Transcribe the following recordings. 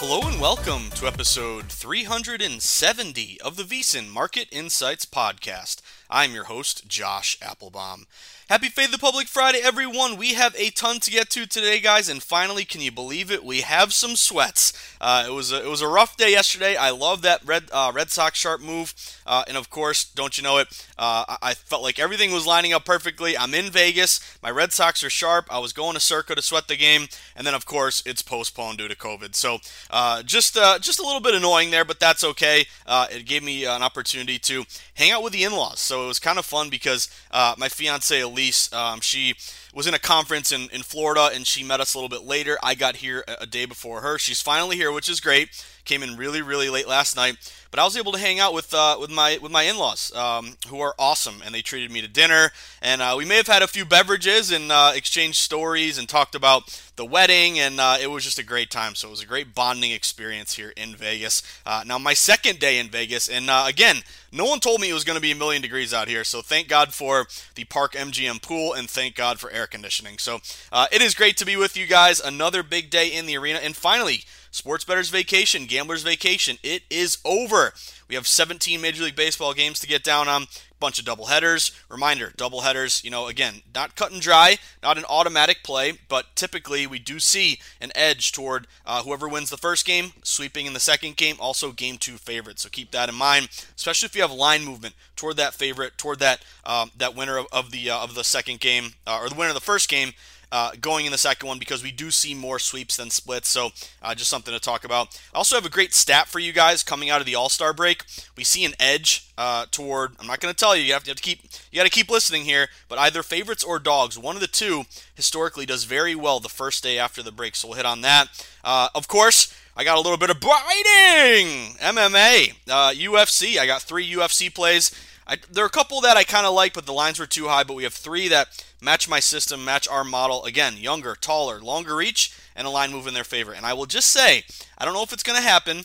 Hello and welcome to episode 370 of the VSiN Market Insights Podcast. I'm your host, Josh Appelbaum. Happy Fade the Public Friday, everyone. We have a ton to get to today, guys, and finally, can you believe it? We have some sweats. Uh, it was a, it was a rough day yesterday. I love that Red uh, Red Sox sharp move, uh, and of course, don't you know it? Uh, I felt like everything was lining up perfectly. I'm in Vegas. My Red Sox are sharp. I was going to Circa to sweat the game, and then of course it's postponed due to COVID. So uh, just uh, just a little bit annoying there, but that's okay. it gave me an opportunity to hang out with the in-laws, so it was kind of fun because my fiance Elise, um, she was in a conference in, in Florida and she met us a little bit later. I got here a, a day before her. She's finally here, which is great. Came in really, really late last night, but I was able to hang out with uh, with my with my in-laws, um, who are awesome, and they treated me to dinner. And uh, we may have had a few beverages and uh, exchanged stories and talked about the wedding, and uh, it was just a great time. So it was a great bonding experience here in Vegas. Uh, now my second day in Vegas, and uh, again, no one told me it was going to be a million degrees out here. So thank God for the Park MGM pool, and thank God for air conditioning. So uh, it is great to be with you guys. Another big day in the arena, and finally. Sports Better's Vacation, Gambler's Vacation, it is over. We have 17 Major League Baseball games to get down on bunch of double headers. Reminder, double headers, you know, again, not cut and dry, not an automatic play, but typically we do see an edge toward uh, whoever wins the first game, sweeping in the second game, also game two favorite. So keep that in mind, especially if you have line movement toward that favorite, toward that um, that winner of, of the uh, of the second game uh, or the winner of the first game uh, going in the second one because we do see more sweeps than splits. So uh, just something to talk about. I also have a great stat for you guys coming out of the All Star break. We see an edge uh, toward. I'm not going to tell you. You have, to, you have to keep. You got to keep listening here. But either favorites or dogs, one of the two historically does very well the first day after the break. So we'll hit on that. Uh, of course. I got a little bit of biting MMA, UFC. Uh, I got three UFC plays. I, there are a couple that I kind of like, but the lines were too high. But we have three that match my system, match our model. Again, younger, taller, longer reach, and a line move in their favor. And I will just say, I don't know if it's going to happen.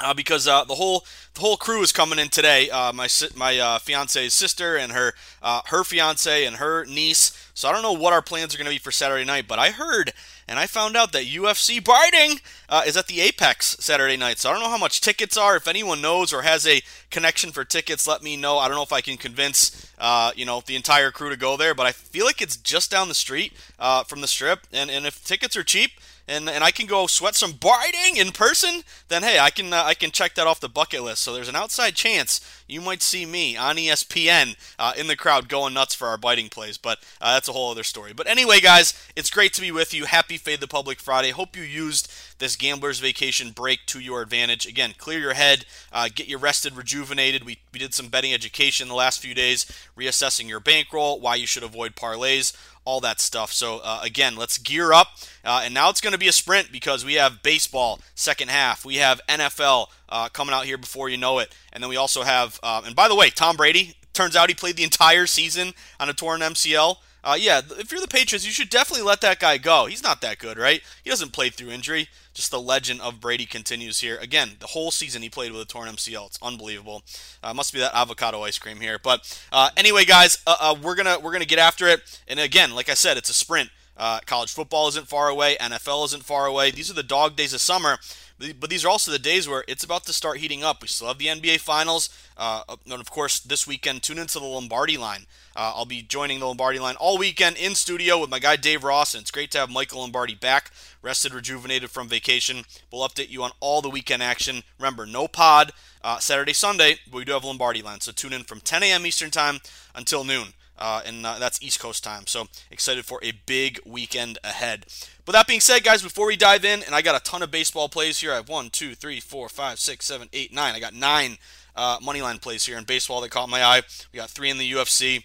Uh, because uh, the whole the whole crew is coming in today. Uh, my my uh, fiance's sister and her uh, her fiance and her niece. So I don't know what our plans are going to be for Saturday night, but I heard and I found out that UFC Biting uh, is at the Apex Saturday night. So I don't know how much tickets are. If anyone knows or has a connection for tickets, let me know. I don't know if I can convince uh, you know the entire crew to go there, but I feel like it's just down the street uh, from the strip, and and if tickets are cheap. And, and I can go sweat some biting in person, then hey, I can uh, I can check that off the bucket list. So there's an outside chance you might see me on ESPN uh, in the crowd going nuts for our biting plays, but uh, that's a whole other story. But anyway, guys, it's great to be with you. Happy Fade the Public Friday. Hope you used this gambler's vacation break to your advantage. Again, clear your head, uh, get you rested, rejuvenated. We, we did some betting education the last few days, reassessing your bankroll, why you should avoid parlays all that stuff. So, uh, again, let's gear up. Uh, and now it's going to be a sprint because we have baseball second half. We have NFL uh, coming out here before you know it. And then we also have, uh, and by the way, Tom Brady, turns out he played the entire season on a torn MCL. Uh, yeah, if you're the Patriots, you should definitely let that guy go. He's not that good, right? He doesn't play through injury. Just the legend of Brady continues here. Again, the whole season he played with a torn MCL. It's unbelievable. Uh, must be that avocado ice cream here. But uh, anyway, guys, uh, uh, we're gonna we're gonna get after it. And again, like I said, it's a sprint. Uh, college football isn't far away. NFL isn't far away. These are the dog days of summer. But these are also the days where it's about to start heating up. We still have the NBA Finals. Uh, and of course, this weekend, tune into the Lombardi line. Uh, I'll be joining the Lombardi line all weekend in studio with my guy Dave Ross, and it's great to have Michael Lombardi back, rested, rejuvenated from vacation. We'll update you on all the weekend action. Remember, no pod uh, Saturday, Sunday, but we do have Lombardi line, so tune in from 10 a.m. Eastern Time until noon. Uh, and uh, that's East Coast time. So excited for a big weekend ahead. But that being said, guys, before we dive in, and I got a ton of baseball plays here. I have one, two, three, four, five, six, seven, eight, nine. I got nine uh, moneyline plays here in baseball that caught my eye. We got three in the UFC.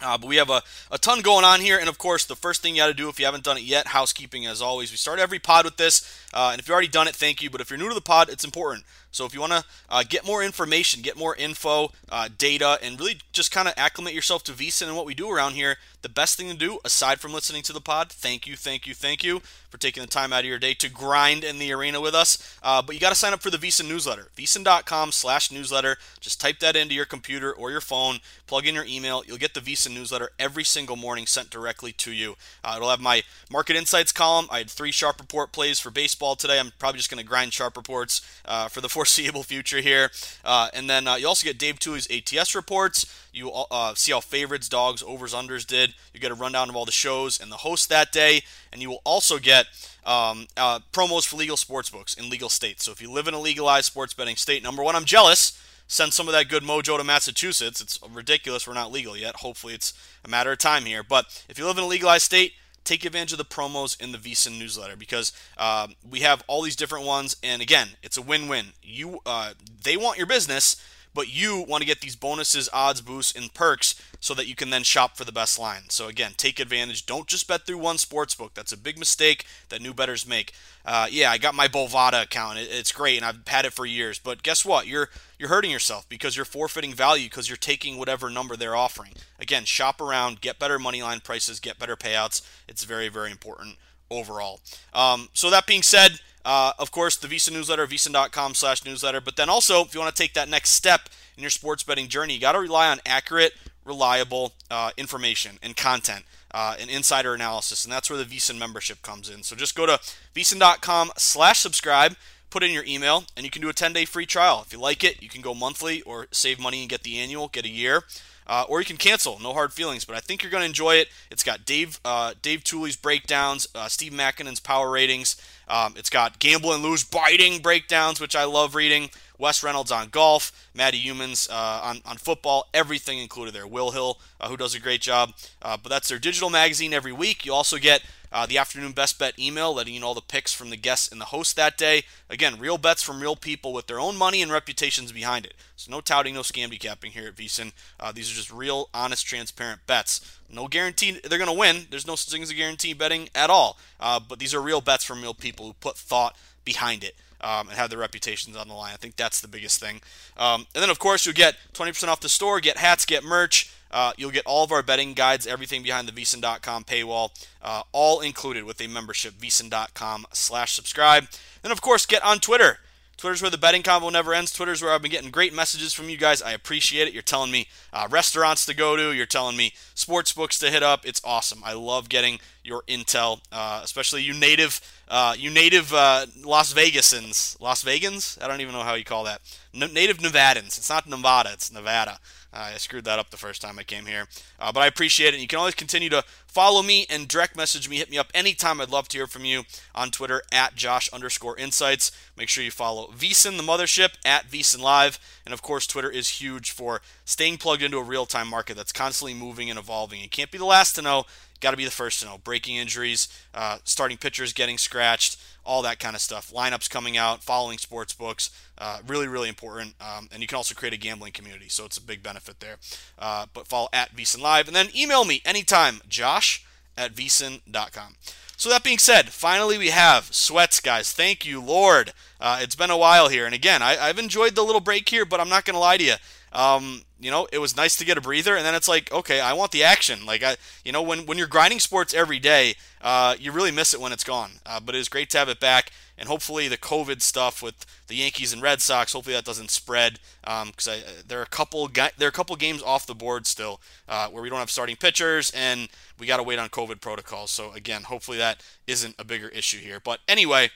Uh, but we have a, a ton going on here, and of course, the first thing you got to do if you haven't done it yet, housekeeping as always. We start every pod with this, uh, and if you've already done it, thank you. But if you're new to the pod, it's important. So if you want to uh, get more information, get more info, uh, data, and really just kind of acclimate yourself to VSiN and what we do around here, the best thing to do, aside from listening to the pod, thank you, thank you, thank you for taking the time out of your day to grind in the arena with us. Uh, but you got to sign up for the VSiN newsletter, VSiN.com slash newsletter. Just type that into your computer or your phone, plug in your email. You'll get the VSiN newsletter every single morning sent directly to you. Uh, it'll have my market insights column. I had three sharp report plays for baseball today. I'm probably just going to grind sharp reports uh, for the foreseeable future here. Uh, and then uh, you also get Dave Tuley's ATS reports. You uh, see how favorites, dogs, overs, unders did. You get a rundown of all the shows and the host that day. And you will also get um, uh, promos for legal sports books in legal states. So if you live in a legalized sports betting state, number one, I'm jealous. Send some of that good mojo to Massachusetts. It's ridiculous we're not legal yet. Hopefully, it's a matter of time here. But if you live in a legalized state, take advantage of the promos in the VSiN newsletter because uh, we have all these different ones. And again, it's a win-win. You, uh, they want your business, but you want to get these bonuses, odds, boosts, and perks so that you can then shop for the best line. So again, take advantage. Don't just bet through one sports book. That's a big mistake that new betters make. Uh, yeah, I got my Bovada account. it's great, and I've had it for years. But guess what? You're you're hurting yourself because you're forfeiting value because you're taking whatever number they're offering. Again, shop around, get better money line prices, get better payouts. It's very very important overall. Um, so that being said. Uh, of course, the VSiN newsletter, VSiN.com slash newsletter. But then also, if you want to take that next step in your sports betting journey, you got to rely on accurate, reliable uh, information and content. Uh, and insider analysis, and that's where the VSiN membership comes in. So just go to VSiN.com slash subscribe, put in your email, and you can do a 10-day free trial. If you like it, you can go monthly or save money and get the annual, get a year. Uh, or you can cancel. No hard feelings, but I think you're going to enjoy it. It's got Dave uh, Dave Tuley's breakdowns, uh, Steve Makinen's power ratings. Um, it's got Gamblin' Lou's biting breakdowns, which I love reading. Wes Reynolds on golf, Matt Youmans uh, on, on football, everything included there. Will Hill, uh, who does a great job. Uh, but that's their digital magazine every week. You also get uh, the afternoon best bet email, letting you know all the picks from the guests and the host that day. Again, real bets from real people with their own money and reputations behind it. So no touting, no scam decapping here at VSiN. Uh, these are just real, honest, transparent bets. No guarantee they're going to win. There's no such thing as a guarantee betting at all. Uh, but these are real bets from real people who put thought behind it um, and have their reputations on the line. I think that's the biggest thing. Um, and then, of course, you'll get 20% off the store, get hats, get merch. Uh, you'll get all of our betting guides, everything behind the VSiN.com paywall, uh, all included with a membership, VSiN.com slash subscribe. And, of course, get on Twitter. Twitter's where the betting combo never ends. Twitter's where I've been getting great messages from you guys. I appreciate it. You're telling me uh, restaurants to go to. You're telling me sports books to hit up. It's awesome. I love getting your intel, uh, especially you native Uh, you native uh, Las Vegasans, Las Vegans? I don't even know how you call that. Native Nevadans. It's not Nevada, it's Nevada. Uh, I screwed that up the first time I came here. Uh, but I appreciate it. You can always continue to follow me and direct message me. Hit me up anytime. I'd love to hear from you on Twitter at Josh underscore insights. Make sure you follow VSiN, the mothership, at VSiN Live. And of course, Twitter is huge for staying plugged into a real time market that's constantly moving and evolving. You can't be the last to know. Got to be the first to know. Breaking injuries, uh, starting pitchers getting scratched, all that kind of stuff. Lineups coming out, following sports books. Uh, really, really important. Um, and you can also create a gambling community, so it's a big benefit there. Uh, but follow at VSiN Live. And then email me anytime, josh at vsin.com. So that being said, finally we have sweats, guys. Thank you, Lord. Uh, it's been a while here, and again, I, have enjoyed the little break here, but I'm not gonna lie to you. Um, you know, it was nice to get a breather, and then it's like, okay, I want the action. Like, I, you know, when when you're grinding sports every day, uh, you really miss it when it's gone. Uh, but it was great to have it back, and hopefully the COVID stuff with the Yankees and Red Sox, hopefully that doesn't spread. Because um, there are a couple there are a couple games off the board still uh, where we don't have starting pitchers, and we got to wait on COVID protocols. So again, hopefully that isn't a bigger issue here. But anyway,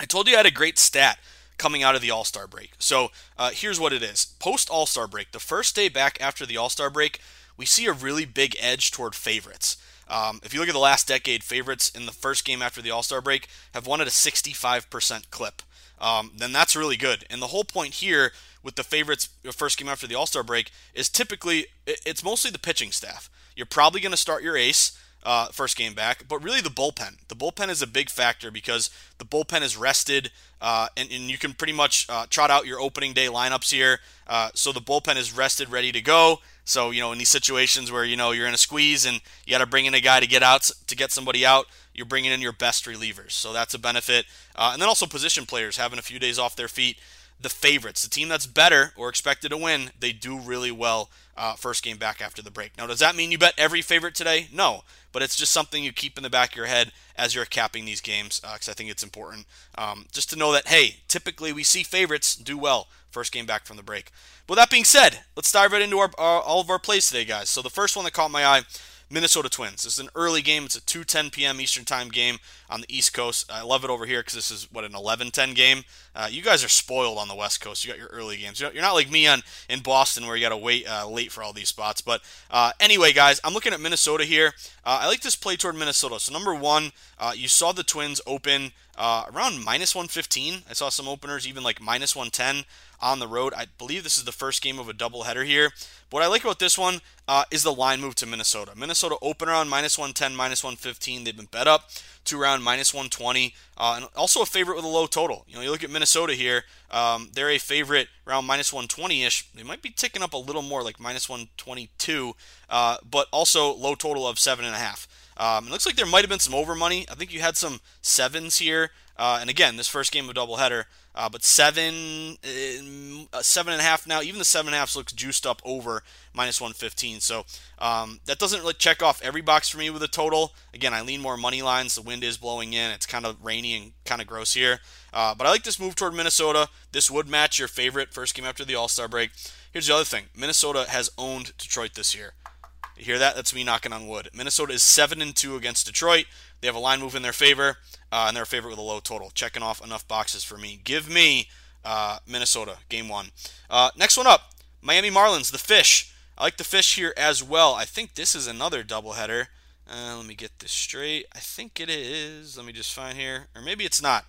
I told you I had a great stat coming out of the All Star break. So uh, here's what it is post All Star break, the first day back after the All Star break, we see a really big edge toward favorites. Um, if you look at the last decade, favorites in the first game after the All Star break have won at a 65% clip. Um, then that's really good. And the whole point here with the favorites first game after the All Star break is typically it's mostly the pitching staff. You're probably going to start your ace uh, first game back, but really the bullpen. The bullpen is a big factor because the bullpen is rested, uh, and, and, you can pretty much uh, trot out your opening day lineups here. Uh, so the bullpen is rested, ready to go. So you know in these situations where you know you're in a squeeze and you got to bring in a guy to get out to get somebody out, you're bringing in your best relievers. So that's a benefit. Uh, and then also position players having a few days off their feet the favorites, the team that's better or expected to win, they do really well uh, first game back after the break. Now, does that mean you bet every favorite today? No, but it's just something you keep in the back of your head as you're capping these games because uh, I think it's important um, just to know that, hey, typically we see favorites do well first game back from the break. With that being said, let's dive right into our, uh, all of our plays today, guys. So the first one that caught my eye Minnesota Twins. This is an early game. It's a 2:10 p.m. Eastern Time game on the East Coast. I love it over here because this is what an 11:10 game. Uh, you guys are spoiled on the West Coast. You got your early games. You're not like me on in Boston where you got to wait uh, late for all these spots. But uh, anyway, guys, I'm looking at Minnesota here. Uh, I like this play toward Minnesota. So number one, uh, you saw the Twins open uh, around minus 115. I saw some openers even like minus 110 on the road. I believe this is the first game of a doubleheader here. What I like about this one uh, is the line move to Minnesota. Minnesota open around minus 110, minus 115. They've been bet up to around minus 120, uh, and also a favorite with a low total. You know, you look at Minnesota here; um, they're a favorite around minus 120ish. They might be ticking up a little more, like minus 122, uh, but also low total of seven and a half. Um, it looks like there might have been some over money. I think you had some sevens here. Uh, and again, this first game of doubleheader, uh, but seven, uh, seven and a half now. Even the seven and a half looks juiced up over minus 115. So um, that doesn't really check off every box for me with a total. Again, I lean more money lines. The wind is blowing in. It's kind of rainy and kind of gross here. Uh, but I like this move toward Minnesota. This would match your favorite first game after the All Star break. Here's the other thing: Minnesota has owned Detroit this year. You hear that? That's me knocking on wood. Minnesota is seven and two against Detroit. They have a line move in their favor, uh, and they're a favorite with a low total. Checking off enough boxes for me. Give me uh, Minnesota game one. Uh, next one up, Miami Marlins. The fish. I like the fish here as well. I think this is another doubleheader. Uh, let me get this straight. I think it is. Let me just find here, or maybe it's not.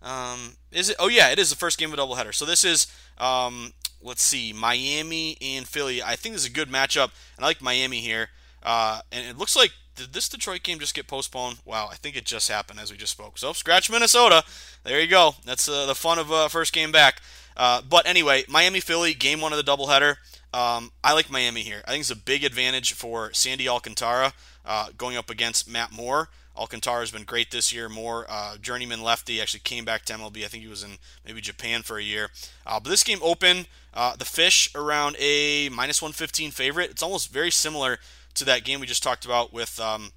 Um, is it? Oh yeah, it is the first game of a doubleheader. So this is um, let's see, Miami and Philly. I think this is a good matchup, and I like Miami here. Uh, and it looks like did this Detroit game just get postponed? Wow, I think it just happened as we just spoke. So scratch Minnesota. There you go. That's uh, the fun of uh, first game back. Uh, but anyway, Miami Philly game one of the doubleheader. Um, I like Miami here. I think it's a big advantage for Sandy Alcantara uh, going up against Matt Moore. Alcantara has been great this year. More uh, journeyman lefty actually came back to MLB. I think he was in maybe Japan for a year. Uh, but this game open uh, the fish around a minus 115 favorite. It's almost very similar to that game we just talked about with um,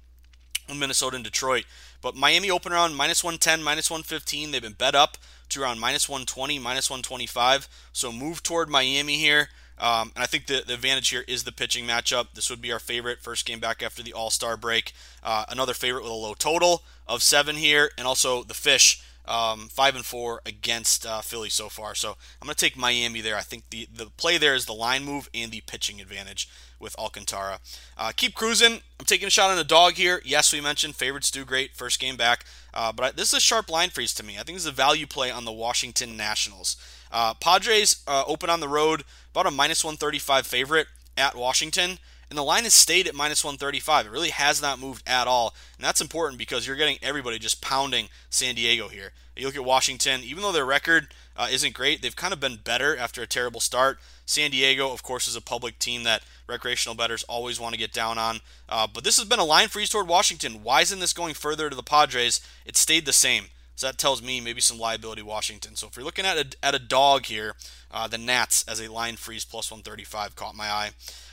Minnesota and Detroit. But Miami open around minus 110, minus 115. They've been bet up to around minus 120, minus 125. So move toward Miami here. Um, and I think the, the advantage here is the pitching matchup. This would be our favorite first game back after the All Star break. Uh, another favorite with a low total of seven here, and also the Fish um, five and four against uh, Philly so far. So I'm going to take Miami there. I think the the play there is the line move and the pitching advantage with Alcantara. Uh, keep cruising. I'm taking a shot on a dog here. Yes, we mentioned favorites do great first game back, uh, but I, this is a sharp line freeze to me. I think this is a value play on the Washington Nationals. Uh, Padres uh, open on the road, about a minus 135 favorite at Washington. And the line has stayed at minus 135. It really has not moved at all. And that's important because you're getting everybody just pounding San Diego here. You look at Washington, even though their record uh, isn't great, they've kind of been better after a terrible start. San Diego, of course, is a public team that recreational bettors always want to get down on. Uh, but this has been a line freeze toward Washington. Why isn't this going further to the Padres? It stayed the same. So that tells me maybe some liability Washington. So if you're looking at a, at a dog here, uh, the Nats as a line freeze plus 135 caught my eye.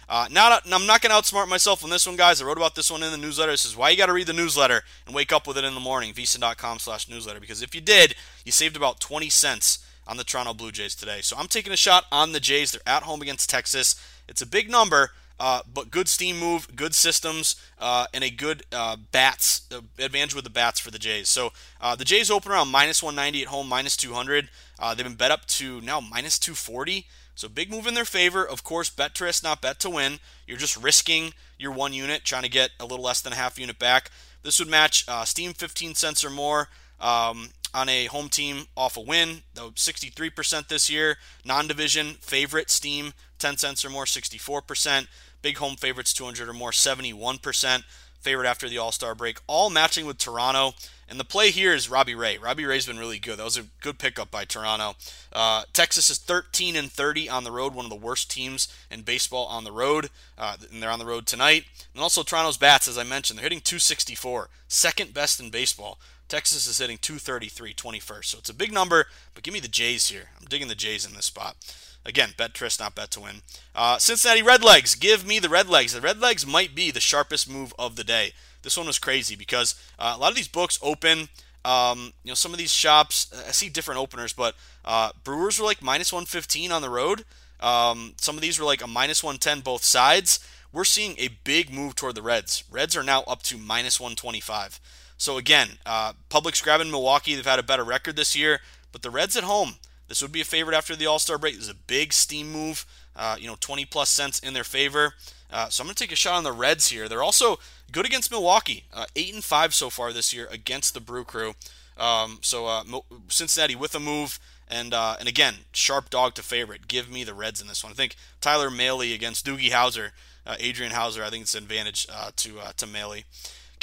Uh, not, I'm not going to outsmart myself on this one, guys. I wrote about this one in the newsletter. This is why you got to read the newsletter and wake up with it in the morning. VSiN.com slash newsletter. Because if you did, you saved about 20 cents on the Toronto Blue Jays today. So I'm taking a shot on the Jays. They're at home against Texas. It's a big number, uh, but good steam move, good systems, uh, and a good uh, bats uh, advantage with the bats for the Jays. So uh, the Jays open around minus 190 at home, minus 200. Uh, they've been bet up to now minus 240. So big move in their favor. Of course, bet to risk, not bet to win. You're just risking your one unit, trying to get a little less than a half unit back. This would match Steam 15 cents or more. Um, on a home team off a win, though 63% this year. Non division favorite, Steam, 10 cents or more, 64%. Big home favorites, 200 or more, 71%. Favorite after the All Star break, all matching with Toronto. And the play here is Robbie Ray. Robbie Ray's been really good. That was a good pickup by Toronto. Uh, Texas is 13 and 30 on the road, one of the worst teams in baseball on the road, uh, and they're on the road tonight. And also Toronto's bats, as I mentioned, they're hitting 264, second best in baseball. Texas is hitting 233, 21st. So it's a big number, but give me the Jays here. I'm digging the Jays in this spot. Again, bet Tris, not bet to win. Uh, Cincinnati Redlegs, give me the Redlegs. The Redlegs might be the sharpest move of the day. This one was crazy because uh, a lot of these books open. Um, you know, some of these shops, I see different openers, but uh, Brewers were like minus 115 on the road. Um, some of these were like a minus 110 both sides. We're seeing a big move toward the Reds. Reds are now up to minus 125. So again, uh, Publix grabbing Milwaukee. They've had a better record this year, but the Reds at home. This would be a favorite after the All Star break. This is a big steam move. Uh, you know, 20 plus cents in their favor. Uh, so I'm going to take a shot on the Reds here. They're also good against Milwaukee. Uh, eight and five so far this year against the Brew Crew. Um, so uh, Cincinnati with a move. And uh, and again, sharp dog to favorite. Give me the Reds in this one. I think Tyler Mahle against Doogie Howser, uh, Adrian Houser. I think it's an advantage to to Mahle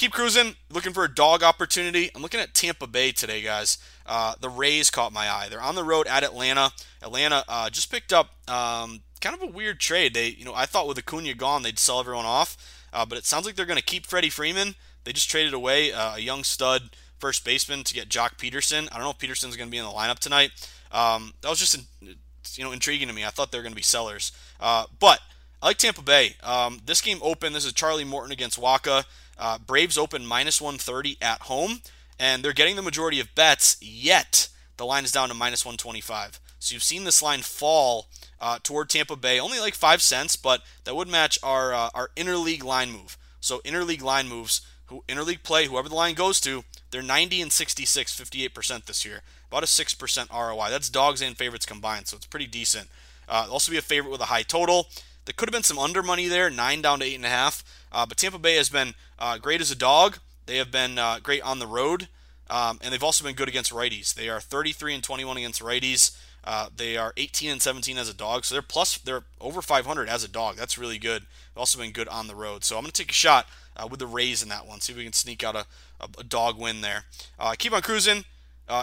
keep cruising, looking for a dog opportunity. I'm looking at Tampa Bay today, guys. Uh, the Rays caught my eye. They're on the road at Atlanta. Atlanta uh, just picked up um, kind of a weird trade. They, you know, I thought with Acuna gone, they'd sell everyone off, uh, but it sounds like they're going to keep Freddie Freeman. They just traded away uh, a young stud first baseman to get Joc Pederson. I don't know if Pederson's going to be in the lineup tonight. Um, that was just, you know, intriguing to me. I thought they were going to be sellers, uh, but. I like Tampa Bay. Um, this game open. This is Charlie Morton against Waka. Uh, Braves open minus 130 at home, and they're getting the majority of bets, yet the line is down to minus 125. So you've seen this line fall uh, toward Tampa Bay, only like five cents, but that would match our uh, our interleague line move. So interleague line moves, who interleague play, whoever the line goes to, they're 90 and 66, 58% this year, about a 6% ROI. That's dogs and favorites combined, so it's pretty decent. Uh, also be a favorite with a high total. There could have been some under money there, nine down to eight and a half. Uh, but Tampa Bay has been uh, great as a dog. They have been uh, great on the road, um, and they've also been good against righties. They are 33 and 21 against righties. Uh, they are 18 and 17 as a dog, so they're plus they're over 500 as a dog. That's really good. They've also been good on the road. So I'm going to take a shot uh, with the Rays in that one. See if we can sneak out a, a, a dog win there. Uh, keep on cruising.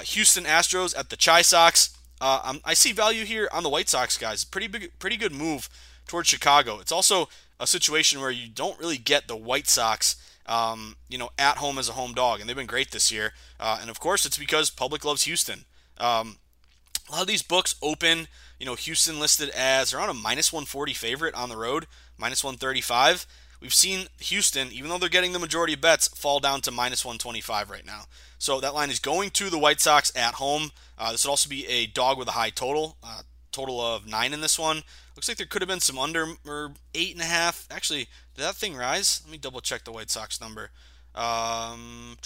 Houston Astros at the Chi Sox. I see value here on the White Sox guys. Pretty big, pretty good move towards Chicago. It's also a situation where you don't really get the White Sox, um, you know, at home as a home dog, and they've been great this year. Uh, and of course, it's because public loves Houston. Um, a lot of these books open, you know, Houston listed as around a minus 140 favorite on the road, minus 135. We've seen Houston, even though they're getting the majority of bets, fall down to minus 125 right now. So that line is going to the White Sox at home. Uh, this would also be a dog with a high total. Uh, total of nine in this one. Looks like there could have been some under or eight and a half. Actually, did that thing rise? Let me double check the White Sox number. Um,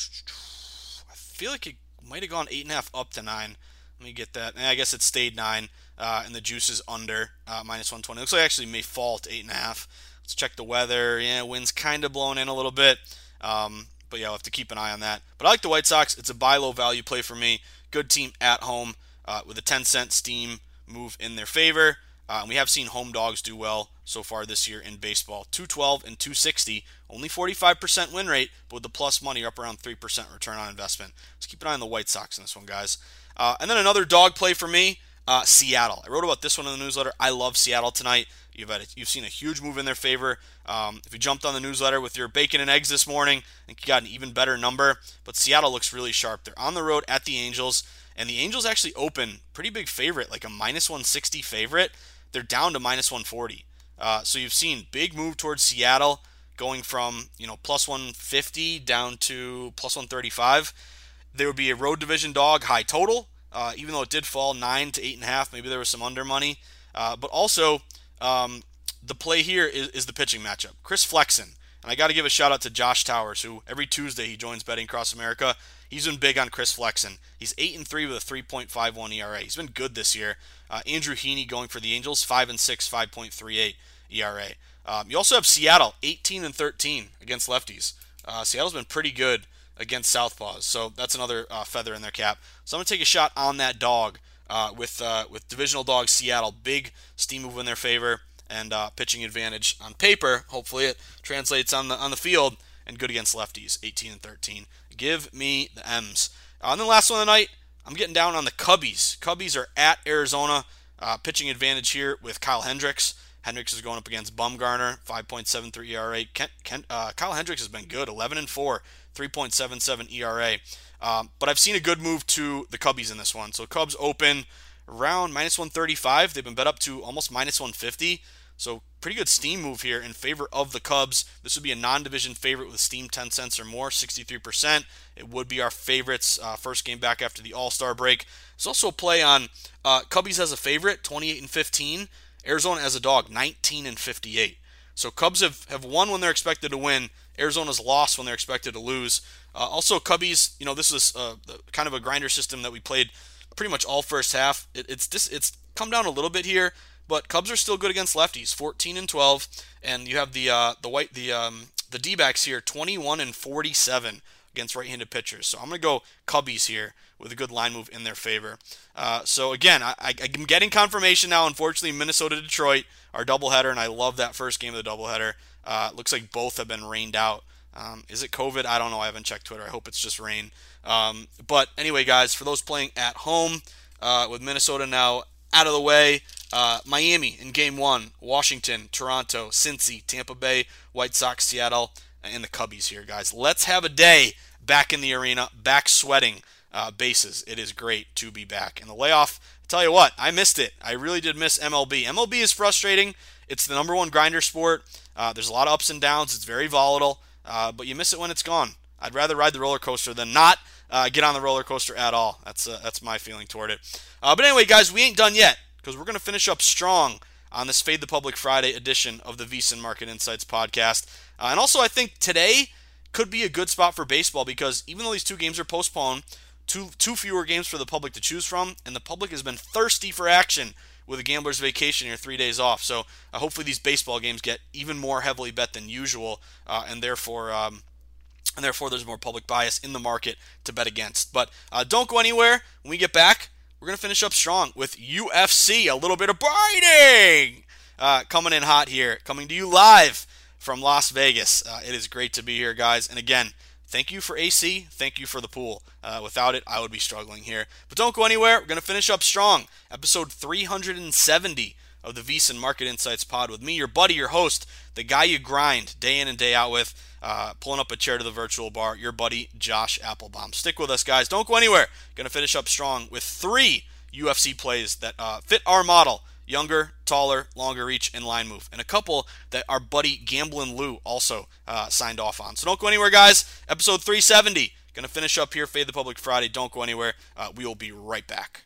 I feel like it might have gone eight and a half up to nine. Let me get that. And I guess it stayed nine, uh, and the juice is under uh, minus 120. Looks like actually may fall to eight and a half. Let's check the weather. Yeah, wind's kind of blowing in a little bit. Um, but yeah, I'll have to keep an eye on that. But I like the White Sox. It's a buy low value play for me. Good team at home uh, with a 10 cent steam move in their favor. Uh, we have seen home dogs do well so far this year in baseball. 212 and 260, only 45% win rate, but with the plus money, up around 3% return on investment. So keep an eye on the White Sox in this one, guys. Uh, and then another dog play for me, uh, Seattle. I wrote about this one in the newsletter. I love Seattle tonight. You've had a, you've seen a huge move in their favor. Um, if you jumped on the newsletter with your bacon and eggs this morning, I think you got an even better number. But Seattle looks really sharp. They're on the road at the Angels, and the Angels actually open pretty big favorite, like a minus 160 favorite they're down to minus 140. Uh, so you've seen big move towards Seattle, going from you know plus 150 down to plus 135. There would be a road division dog high total, uh, even though it did fall nine to eight and a half. Maybe there was some under money, uh, but also um, the play here is, is the pitching matchup. Chris Flexen, and I got to give a shout out to Josh Towers, who every Tuesday he joins Betting Across America. He's been big on Chris Flexen. He's eight and three with a 3.51 ERA. He's been good this year. Uh, Andrew Heaney going for the Angels, five and six, 5.38 ERA. Um, you also have Seattle, 18 and 13 against lefties. Uh, Seattle's been pretty good against southpaws, so that's another uh, feather in their cap. So I'm gonna take a shot on that dog uh, with uh, with divisional dog Seattle. Big steam move in their favor and uh, pitching advantage on paper. Hopefully it translates on the on the field and good against lefties, 18 and 13. Give me the M's. And then last one of the night, I'm getting down on the Cubbies. Cubbies are at Arizona, uh, pitching advantage here with Kyle Hendricks. Hendricks is going up against Bumgarner, 5.73 ERA. Kent, Kent, uh, Kyle Hendricks has been good, 11 and 4, 3.77 ERA. Um, but I've seen a good move to the Cubbies in this one. So Cubs open around minus 135. They've been bet up to almost minus 150. So pretty good steam move here in favor of the Cubs. This would be a non-division favorite with steam 10 cents or more, 63%. It would be our favorites uh, first game back after the All-Star break. There's also a play on uh, Cubbies as a favorite, 28 and 15. Arizona as a dog, 19 and 58. So Cubs have, have won when they're expected to win. Arizona's lost when they're expected to lose. Uh, also, Cubbies, you know, this is uh, kind of a grinder system that we played pretty much all first half. It, it's this, it's come down a little bit here. But Cubs are still good against lefties, 14 and 12, and you have the uh, the white the um, the D-backs here, 21 and 47 against right-handed pitchers. So I'm going to go Cubbies here with a good line move in their favor. Uh, so again, I, am getting confirmation now. Unfortunately, Minnesota Detroit our doubleheader, and I love that first game of the doubleheader. Uh, looks like both have been rained out. Um, is it COVID? I don't know. I haven't checked Twitter. I hope it's just rain. Um, but anyway, guys, for those playing at home uh, with Minnesota now out of the way, uh, Miami in game one, Washington, Toronto, Cincy, Tampa Bay, White Sox, Seattle, and the Cubbies here, guys. Let's have a day back in the arena, back sweating uh, bases. It is great to be back. And the layoff, I tell you what, I missed it. I really did miss MLB. MLB is frustrating. It's the number one grinder sport. Uh, there's a lot of ups and downs. It's very volatile, uh, but you miss it when it's gone. I'd rather ride the roller coaster than not uh, get on the roller coaster at all. That's uh, that's my feeling toward it. Uh, but anyway, guys, we ain't done yet because we're going to finish up strong on this Fade the Public Friday edition of the VSiN Market Insights podcast. Uh, and also, I think today could be a good spot for baseball because even though these two games are postponed, two two fewer games for the public to choose from, and the public has been thirsty for action with a gambler's vacation here, three days off. So uh, hopefully these baseball games get even more heavily bet than usual, uh, and therefore. Um, and therefore, there's more public bias in the market to bet against. But uh, don't go anywhere. When we get back, we're going to finish up strong with UFC, a little bit of biting uh, coming in hot here, coming to you live from Las Vegas. Uh, it is great to be here, guys. And again, thank you for AC. Thank you for the pool. Uh, without it, I would be struggling here. But don't go anywhere. We're going to finish up strong. Episode 370 of the VSiN Market Insights Pod with me, your buddy, your host, the guy you grind day in and day out with uh, pulling up a chair to the virtual bar, your buddy Josh Appelbaum. Stick with us, guys. Don't go anywhere. Going to finish up strong with three UFC plays that uh, fit our model younger, taller, longer reach, and line move. And a couple that our buddy Gamblin' Lou also uh, signed off on. So don't go anywhere, guys. Episode 370. Going to finish up here, Fade the Public Friday. Don't go anywhere. Uh, we will be right back.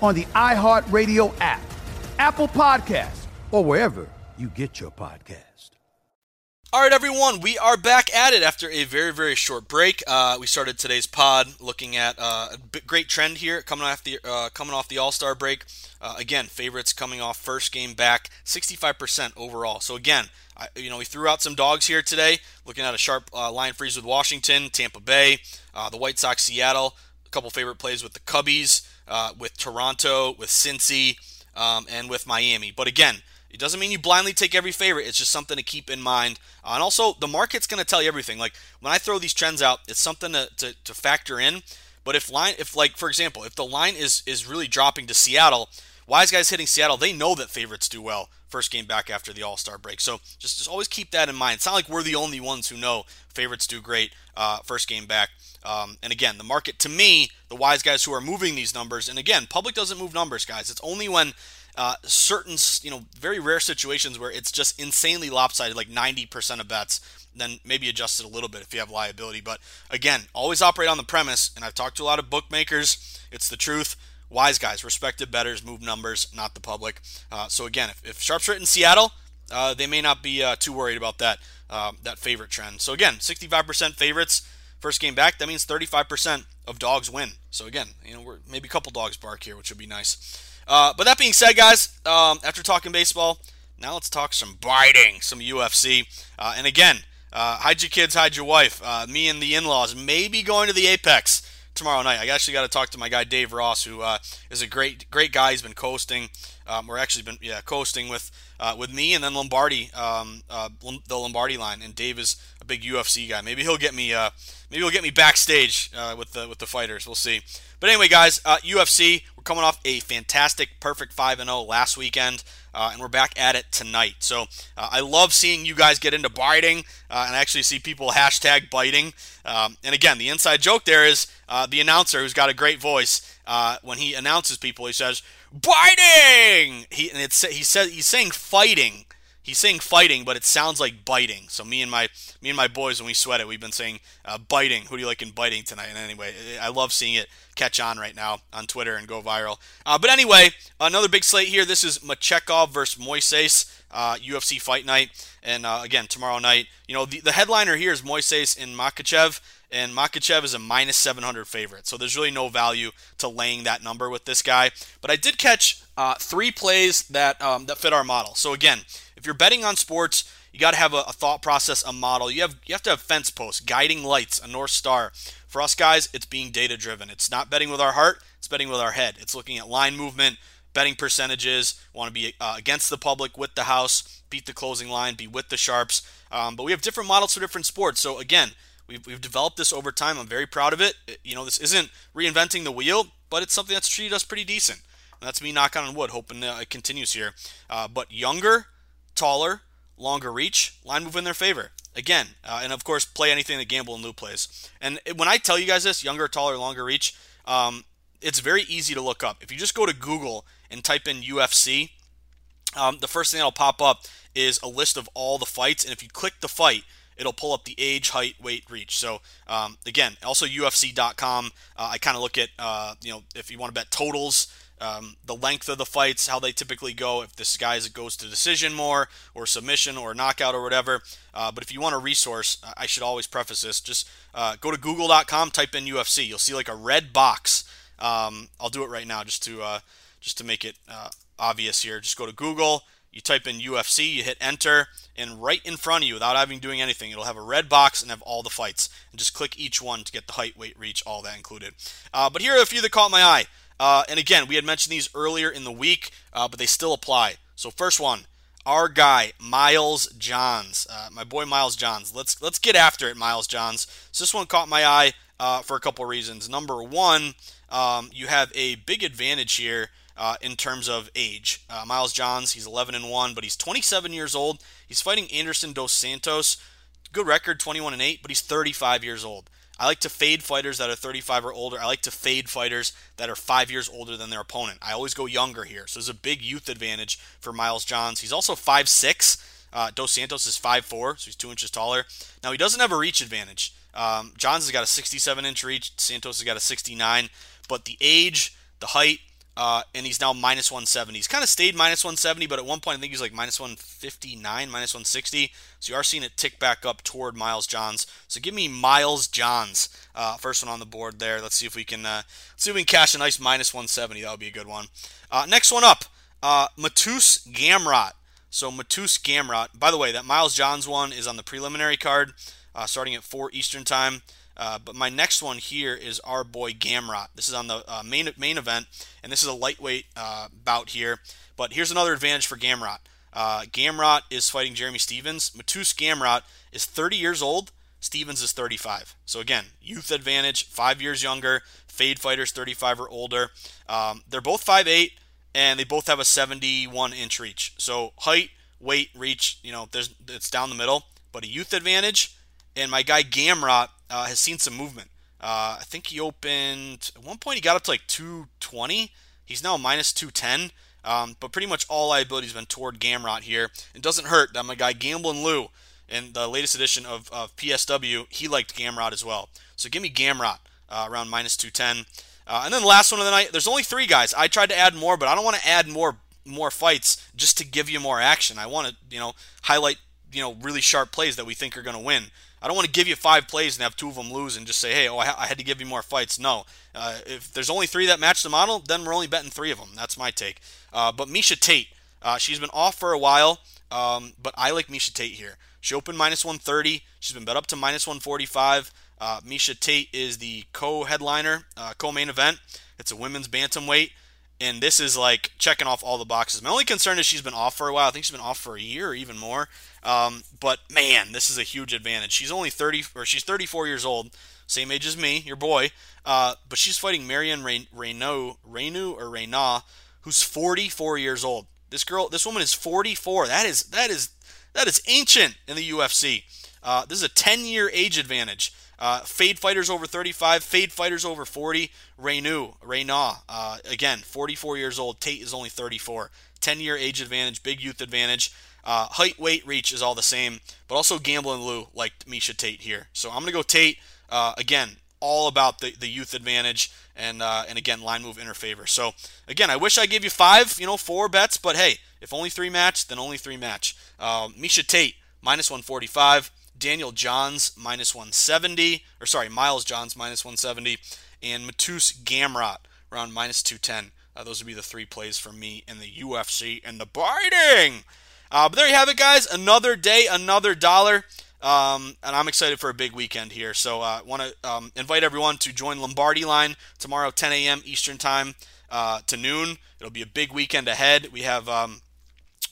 on the iHeartRadio app, Apple Podcasts, or wherever you get your podcast. All right, everyone, we are back at it after a very, very short break. Uh, we started today's pod looking at uh, a great trend here coming off the uh, coming off the All Star break. Uh, again, favorites coming off first game back, 65% overall. So again, I, you know, we threw out some dogs here today, looking at a sharp uh, line freeze with Washington, Tampa Bay, uh, the White Sox, Seattle. A couple favorite plays with the Cubbies, with Toronto, with Cincy, um, and with Miami. But again. It doesn't mean you blindly take every favorite. It's just something to keep in mind. Uh, and also, the market's going to tell you everything. Like when I throw these trends out, it's something to, to, to factor in. But if line, if like for example, if the line is is really dropping to Seattle, wise guys hitting Seattle, they know that favorites do well first game back after the All Star break. So just just always keep that in mind. It's not like we're the only ones who know favorites do great uh, first game back. Um, and again, the market to me, the wise guys who are moving these numbers, and again, public doesn't move numbers, guys. It's only when uh, certain, you know, very rare situations where it's just insanely lopsided, like 90% of bets, then maybe adjust it a little bit if you have liability. But again, always operate on the premise, and I've talked to a lot of bookmakers. It's the truth. Wise guys, respected bettors, move numbers, not the public. Uh, so again, if, if Sharp's written Seattle, uh, they may not be uh, too worried about that uh, that favorite trend. So again, 65% favorites first game back. That means 35% of dogs win. So again, you know, we're maybe a couple dogs bark here, which would be nice. Uh, but that being said, guys, um, after talking baseball, now let's talk some biting, some UFC. Uh, and again, uh, hide your kids, hide your wife. Uh, me and the in-laws may be going to the Apex tomorrow night. I actually got to talk to my guy Dave Ross, who uh, is a great, great guy. He's been coasting. Um, we're actually been yeah coasting with uh, with me and then Lombardi, um, uh, the Lombardi line. And Dave is a big UFC guy. Maybe he'll get me uh, maybe he'll get me backstage uh, with the with the fighters. We'll see. But anyway, guys, UFC. We're coming off a fantastic, perfect five and zero oh last weekend. Uh, and we're back at it tonight. So uh, I love seeing you guys get into biting uh, and actually see people hashtag biting. Um, and again, the inside joke there is uh, the announcer who's got a great voice. Uh, when he announces people, he says biting. He and it's he says he's saying fighting. he's saying fighting, but it sounds like biting. So me and my me and my boys, when we sweat it, we've been saying uh, biting. Who do you like in biting tonight? And anyway, I love seeing it catch on right now on Twitter and go viral. Uh, but anyway, another big slate here. This is Makhachev versus Moises. Uh, UFC Fight Night, and uh, again tomorrow night. You know the, the headliner here is Moises and Makhachev, and Makhachev is a minus 700 favorite, so there's really no value to laying that number with this guy. But I did catch uh, three plays that um, that fit our model. So again, if you're betting on sports, you got to have a, a, thought process, a model. You have you have to have fence posts, guiding lights, a north star. For us guys, it's being data driven. It's not betting with our heart; it's betting with our head. It's looking at line movement, betting percentages. Want to be uh, against the public, with the house, beat the closing line, be with the sharps. Um, but we have different models for different sports. So again, we've, we've developed this over time. I'm very proud of it. You know, this isn't reinventing the wheel, but it's something that's treated us pretty decent. And that's me knocking on wood, hoping uh, it continues here. Uh, but younger, taller, longer reach, line move in their favor. Again, uh, and of course, play anything that Gamblin' Lou plays. And when I tell you guys this, younger, taller, longer reach, um, it's very easy to look up. If you just go to Google and type in UFC, um, the first thing that'll pop up is a list of all the fights. And if you click the fight, it'll pull up the age, height, weight, reach. So um, again, also UFC.com. Uh, I kind of look at uh, you know if you want to bet totals um, the length of the fights, how they typically go, if this guy goes to decision more, or submission, or knockout, or whatever. Uh, but if you want a resource, I should always preface this. Just uh, go to google.com, type in UFC. You'll see like a red box. Um, I'll do it right now just to uh, just to make it uh, obvious here. Just go to Google. You type in UFC, you hit enter, and right in front of you, without having doing anything, it'll have a red box and have all the fights. And just click each one to get the height, weight, reach, all that included. Uh, but here are a few that caught my eye. Uh, and again, we had mentioned these earlier in the week, uh, but they still apply. So first one, our guy Miles Johns, uh, my boy Miles Johns. Let's let's get after it, Miles Johns. So this one caught my eye uh, for a couple of reasons. Number one, um, you have a big advantage here. Uh, in terms of age, uh, Miles Johns, he's 11 and 1, but he's 27 years old. He's fighting Anderson Dos Santos. Good record, 21 and 8, but he's 35 years old. I like to fade fighters that are 35 or older. I like to fade fighters that are five years older than their opponent. I always go younger here. So there's a big youth advantage for Miles Johns. He's also 5'6. Uh, Dos Santos is 5'4, so he's two inches taller. Now, he doesn't have a reach advantage. Um, Johns has got a 67 inch reach, Santos has got a 69, but the age, the height, uh, and he's now minus 170. He's kind of stayed minus 170, but at one point I think he's like minus 159, minus 160. So you are seeing it tick back up toward Miles Johns. So give me Miles Johns, uh, first one on the board there. Let's see if we can uh, see if we can cash a nice minus 170. That would be a good one. Uh, next one up, uh, Mateusz Gamrot. So Mateusz Gamrot. By the way, that Miles Johns one is on the preliminary card, uh, starting at 4 Eastern time. Uh, but my next one here is our boy Gamrot. This is on the uh, main main event, and this is a lightweight uh, bout here. But here's another advantage for Gamrot. Uh, Gamrot is fighting Jeremy Stephens. Mateusz Gamrot is 30 years old. Stephens is 35. So again, youth advantage, five years younger. Fade fighters 35 or older. Um, they're both 5'8", and they both have a 71 inch reach. So height, weight, reach, you know, there's it's down the middle. But a youth advantage and my guy Gamrot uh, has seen some movement. Uh, I think he opened at one point. He got up to like 220. He's now minus 210. Um, but pretty much all liability has been toward Gamrot here. It doesn't hurt that my guy Gamblin' Lou in the latest edition of, of PSW, he liked Gamrot as well. So give me Gamrot uh, around minus 210. Uh, and then the last one of the night, there's only three guys. I tried to add more, but I don't want to add more more fights just to give you more action. I want to, you know, highlight, you know, really sharp plays that we think are going to win. I don't want to give you five plays and have two of them lose and just say, hey, oh, I, ha- I had to give you more fights. No. Uh, if there's only three that match the model, then we're only betting three of them. That's my take. Uh, but Miesha Tate, uh, she's been off for a while, um, but I like Miesha Tate here. She opened minus 130. She's been bet up to minus 145. Uh, Miesha Tate is the co-headliner, uh, co-main event. It's a women's bantamweight and this is like checking off all the boxes. My only concern is she's been off for a while. I think she's been off for a year or even more. Um, but man, this is a huge advantage. She's only 30 or she's 34 years old, same age as me, your boy. Uh, but she's fighting Marion Reneau, Renault or Renault, who's 44 years old. This girl, this woman is 44. That is that is that is ancient in the UFC. Uh, this is a 10 year age advantage. Uh, fade fighters over 35, fade fighters over 40. Reynu, Reyna, uh, again, 44 years old. Tate is only 34. 10 year age advantage, big youth advantage. Uh, height, weight, reach is all the same, but also Gamblin' Lou liked Miesha Tate here. So I'm going to go Tate. Uh, again, all about the, the youth advantage and uh, and again line move in her favor. So again, I wish I gave you five, you know, four bets, but hey, if only three match, then only three match. Uh, Miesha Tate minus 145, Daniel Johns minus 170, or sorry, Miles Johns minus 170, and Mateusz Gamrot around minus 210. Uh, those would be the three plays for me in the UFC and the biting. Uh, but there you have it, guys. Another day, another dollar. Um, and I'm excited for a big weekend here. So I uh, want to um, invite everyone to join Lombardi Line tomorrow, 10 a.m. Eastern Time uh, to noon. It'll be a big weekend ahead. We have um,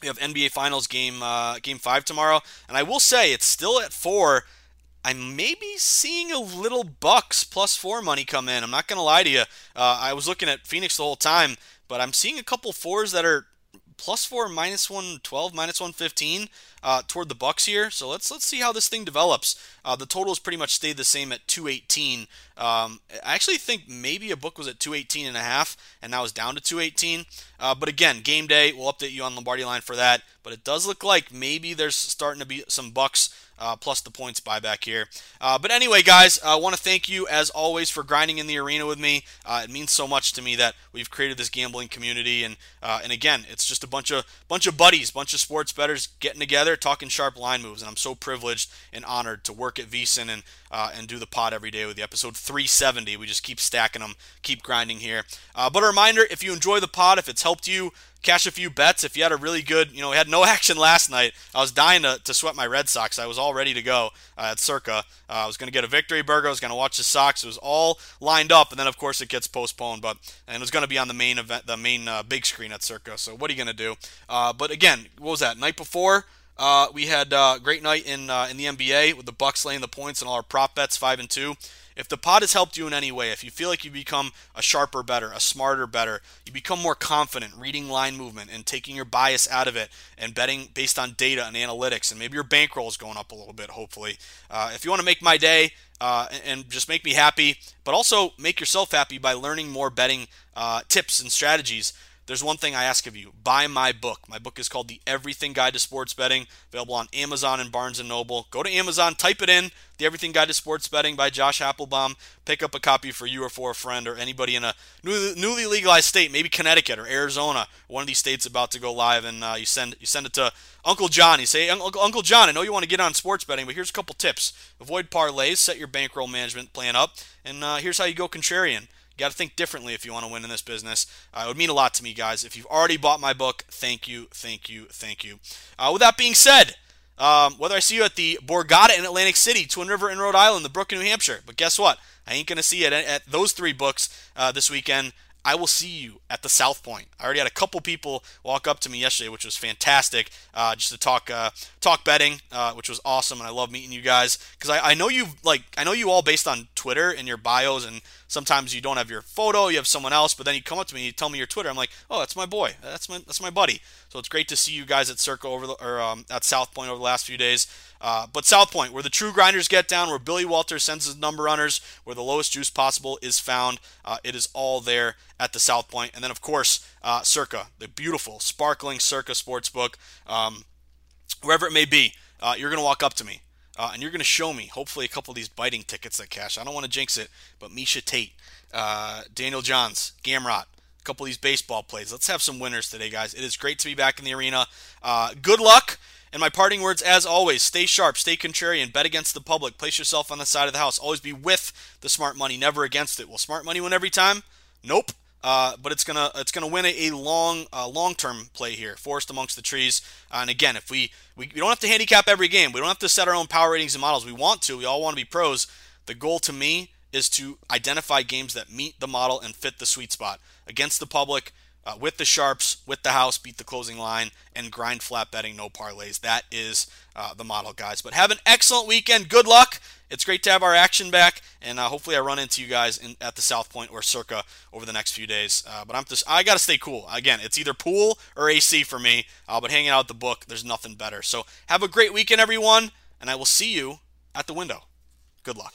we have NBA Finals game uh, game five tomorrow, and I will say it's still at four. I may be seeing a little Bucks plus four money come in. I'm not gonna lie to you. Uh, I was looking at Phoenix the whole time, but I'm seeing a couple fours that are plus four, minus one twelve, minus one fifteen uh, toward the Bucks here. So let's let's see how this thing develops. Uh, the total has pretty much stayed the same at 218. Um, I actually think maybe a book was at 218 and a half, and now is down to 218. Uh, but again, game day, we'll update you on Lombardi line for that. But it does look like maybe there's starting to be some Bucks uh, plus the points buyback here. Uh, but anyway, guys, I want to thank you as always for grinding in the arena with me. Uh, it means so much to me that we've created this gambling community, and uh, and again, it's just a bunch of bunch of buddies, bunch of sports bettors getting together, talking sharp line moves, and I'm so privileged and honored to work at VSiN and uh, and do the pod every day with the Episode 370, we just keep stacking them, keep grinding here. But a reminder, if you enjoy the pod, if it's helped you cash a few bets. If you had a really good, you know, we had no action last night. I was dying to, to sweat my Red Sox. I was all ready to go uh, at Circa. Uh, I was going to get a victory burger. I was going to watch the Sox. It was all lined up, and then of course it gets postponed. But and it was going to be on the main event, the main uh, big screen at Circa. So what are you going to do? Uh, but again, what was that night before? Uh, we had a uh, great night in in the NBA with the Bucks laying the points and all our prop bets five and two. If the pod has helped you in any way, if you feel like you become a sharper better, a smarter better, you become more confident reading line movement and taking your bias out of it and betting based on data and analytics, and maybe your bankroll is going up a little bit, hopefully. Uh, if you want to make my day, uh, and just make me happy, but also make yourself happy by learning more betting uh, tips and strategies there's one thing I ask of you buy my book. My book is called The Everything Guide to Sports Betting, available on Amazon and Barnes & Noble. Go to Amazon, type it in, The Everything Guide to Sports Betting by Josh Appelbaum. Pick up a copy for you or for a friend or anybody in a newly legalized state, maybe Connecticut or Arizona, one of these states about to go live, and uh, you send you send it to Uncle John. You say, Uncle John, I know you want to get on sports betting, but here's a couple tips. Avoid parlays, set your bankroll management plan up, and uh, here's how you go contrarian. You got to think differently if you want to win in this business. Uh, it would mean a lot to me, guys. If you've already bought my book, thank you, thank you, thank you. Uh, with that being said, um, whether I see you at the Borgata in Atlantic City, Twin River in Rhode Island, the Brook in New Hampshire, but guess what? I ain't going to see it at, at, those three books uh, this weekend. I will see you at the South Point. I already had a couple people walk up to me yesterday, which was fantastic, uh, just to talk uh, talk betting, uh, which was awesome, and I love meeting you guys because I, I know you like I know you all based on Twitter and your bios, and sometimes you don't have your photo, you have someone else, but then you come up to me, and you tell me your Twitter, I'm like, oh, that's my boy, that's my that's my buddy. So it's great to see you guys at Circa over the, or um, at South Point over the last few days. Uh, but South Point, where the true grinders get down, where Billy Walter sends his number runners, where the lowest juice possible is found, uh, it is all there at the South Point. And then, of course, uh, Circa, the beautiful, sparkling Circa Sportsbook, um, wherever it may be, uh, you're going to walk up to me. Uh, and you're going to show me, hopefully, a couple of these biting tickets that cash. I don't want to jinx it, but Miesha Tate, uh, Daniel Johns, Gamrot, a couple of these baseball plays. Let's have some winners today, guys. It is great to be back in the arena. good luck. And my parting words, as always, stay sharp, stay contrarian, bet against the public, place yourself on the side of the house. Always be with the smart money, never against it. Will smart money win every time? Nope. Uh, but it's gonna it's gonna win a, a long uh, long term play here, forest amongst the trees. Uh, and again, if we, we we don't have to handicap every game, we don't have to set our own power ratings and models. We want to. We all want to be pros. The goal to me is to identify games that meet the model and fit the sweet spot against the public uh, with the sharps, with the house, beat the closing line, and grind flat betting, no parlays. That is uh, the model, guys. But have an excellent weekend. Good luck. It's great to have our action back, and uh, hopefully I run into you guys in, at the South Point or Circa over the next few days. Uh, but I'm just I got to stay cool. Again, it's either pool or AC for me. Uh, but hanging out at the book, there's nothing better. So have a great weekend, everyone. and I will see you at the window. Good luck.